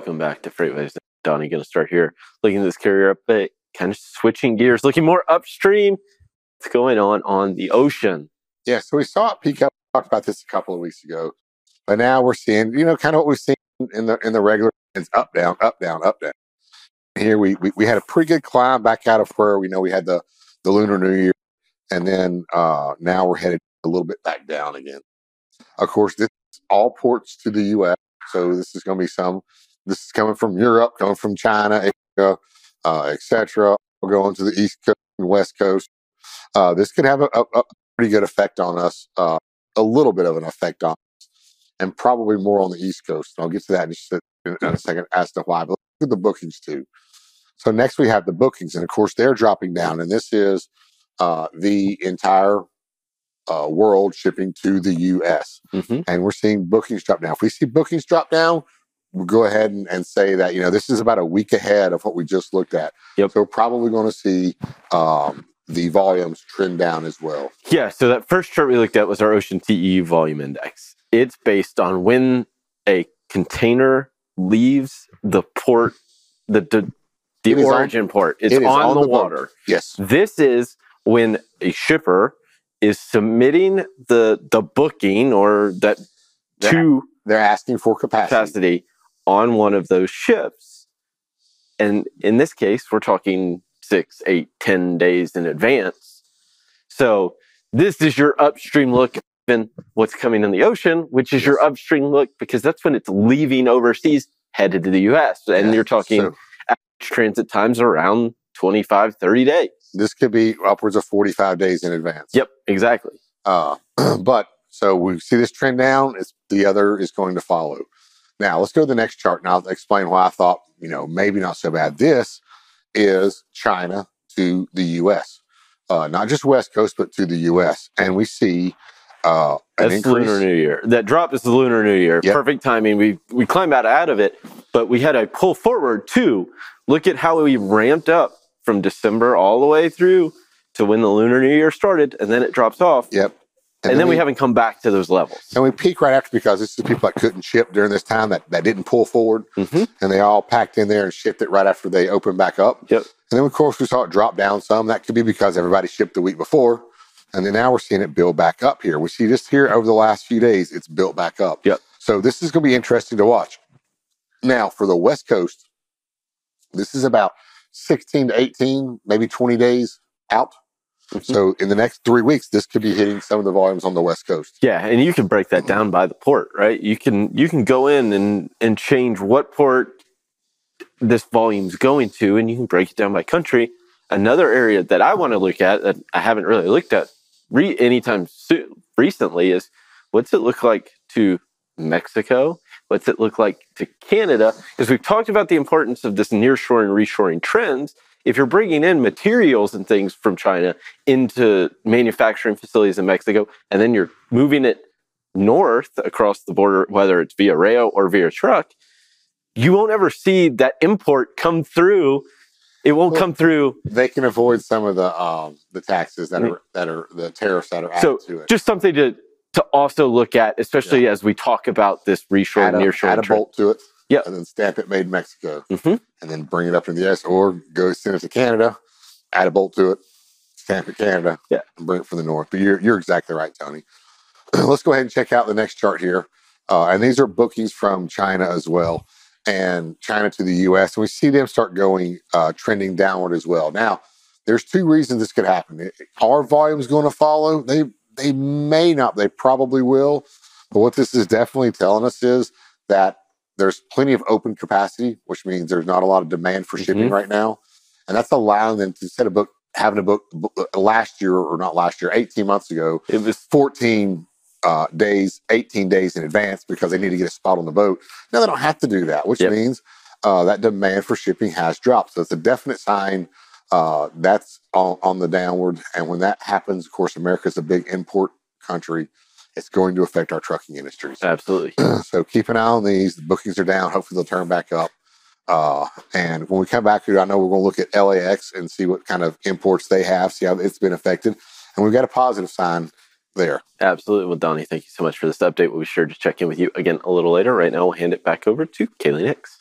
Welcome back to FreightWaves. Donnie going to start here looking at this carrier up, but kind of switching gears, looking more upstream. What's going on on the ocean? Yeah, so we saw it peak up. Talked about this a couple of weeks ago, but now we're seeing, you know, kind of what we've seen in the in the regular. It's up, down, up, down, up, down. Here we, we we had a pretty good climb back out of where we know we had the the Lunar New Year, and then uh now we're headed a little bit back down again. Of course, this all ports to the U.S. So this is going to be some. This is coming from Europe, coming from China, Asia, uh, etc. Going to the East Coast and West Coast. Uh, this could have a, a, a, pretty good effect on us, uh, a little bit of an effect on us, and probably more on the East Coast. And I'll get to that in, just a, in a second as to why. But look at the bookings too. So next we have the bookings, and of course they're dropping down, and this is uh, the entire uh, world shipping to the U.S. Mm-hmm. And we're seeing bookings drop down. If we see bookings drop down, go ahead and, and say that you know this is about a week ahead of what we just looked at. Yep. So we're probably going to see um, the volumes trend down as well. Yeah. So that first chart we looked at was our Ocean TEU volume index. It's based on when a container leaves the port, the the, the is on- origin port. It's it is on, on the, the boat. water. Yes. This is when a shipper is submitting the the booking or that They're- to They're asking for capacity. capacity on one of those ships. And in this case, we're talking six, eight, ten days in advance. So this is your upstream look in what's coming in the ocean, which is your upstream look because that's when it's leaving overseas, headed to the US. And Yeah. you're talking So transit times around 25, 30 days. this could be upwards of 45 days in advance. Yep, exactly. Uh, but so we see this trend down. It's the other is going to follow. Now let's go to the next chart, and I'll explain why I thought you know maybe not so bad. This is China to the U.S. Uh, not just West Coast, but to the U.S. And we see uh, an That's increase. Lunar New Year. That drop is the Lunar New Year. Yep. Perfect timing. We we climbed out out of it, but we had a pull forward too. Look at how we ramped up from December all the way through to when the Lunar New Year started, and then it drops off, Yep. And, then we, haven't come back to those levels. and we peak right after because this is people that couldn't ship during this time that, that didn't pull forward, Mhm. and they all packed in there and shipped it right after they opened back up. Yep. And then, of course, we saw it drop down some. That could be because everybody shipped the week before. And then now we're seeing it build back up here. We see just here over the last few days, it's built back up. Yep. So this is going to be interesting to watch. Now, for the West Coast, this is about 16 to 18, maybe 20 days out. So in the next three weeks, this could be hitting some of the volumes on the West Coast. Yeah, and you can break that down by the port, right? You can you can go in and and change what port this volume's going to, and you can break it down by country. Another area that I want to look at that I haven't really looked at re- anytime soon recently is what's it look like to Mexico? What's it look like to Canada? Because we've talked about the importance of this nearshoring, reshoring trends. If you're bringing in materials and things from China into manufacturing facilities in Mexico, and then you're moving it north across the border, whether it's via rail or via truck, you won't ever see that import come through. It won't Well, come through. They can avoid some of the um, the taxes that are that are the tariffs that are added So to it. just something to to also look at, especially as we talk about this reshoring, add a, add a trend. bolt to it. Yep. And then stamp it made in Mexico. Mhm. And then bring it up in the US or go send it to Canada, add a bolt to it, stamp it Canada, Yeah. and bring it from the north. But you're you're exactly right, Tony. Let's go ahead and check out the next chart here. Uh, and these are bookings from China as well, and China to the U.S. And we see them start going uh, trending downward as well. Now, there's two reasons this could happen. Our Are volumes going to follow? They they may not. They probably will. But what this is definitely telling us is that there's plenty of open capacity, which means there's not a lot of demand for shipping Mhm. right now, and that's allowing them to set a book having a book book- last year or not last year, 18 months ago, It was 14 uh, days, 18 days in advance because they need to get a spot on the boat. Now they don't have to do that, which Yep. means uh, that demand for shipping has dropped. So it's a definite sign uh, that's on, on the downward. And when that happens, of course, America's a big import country. It's going to affect our trucking industries. absolutely. so keep an eye on these. The bookings are down. Hopefully they'll turn back up. Uh, and when we come back here, I know we're going to look at LAX and see what kind of imports they have, see how it's been affected. And we've got a positive sign there. Absolutely. Well, Donnie, thank you so much for this update. We'll be sure to check in with you again a little later. Right now, we'll hand it back over to Kaylee Nix.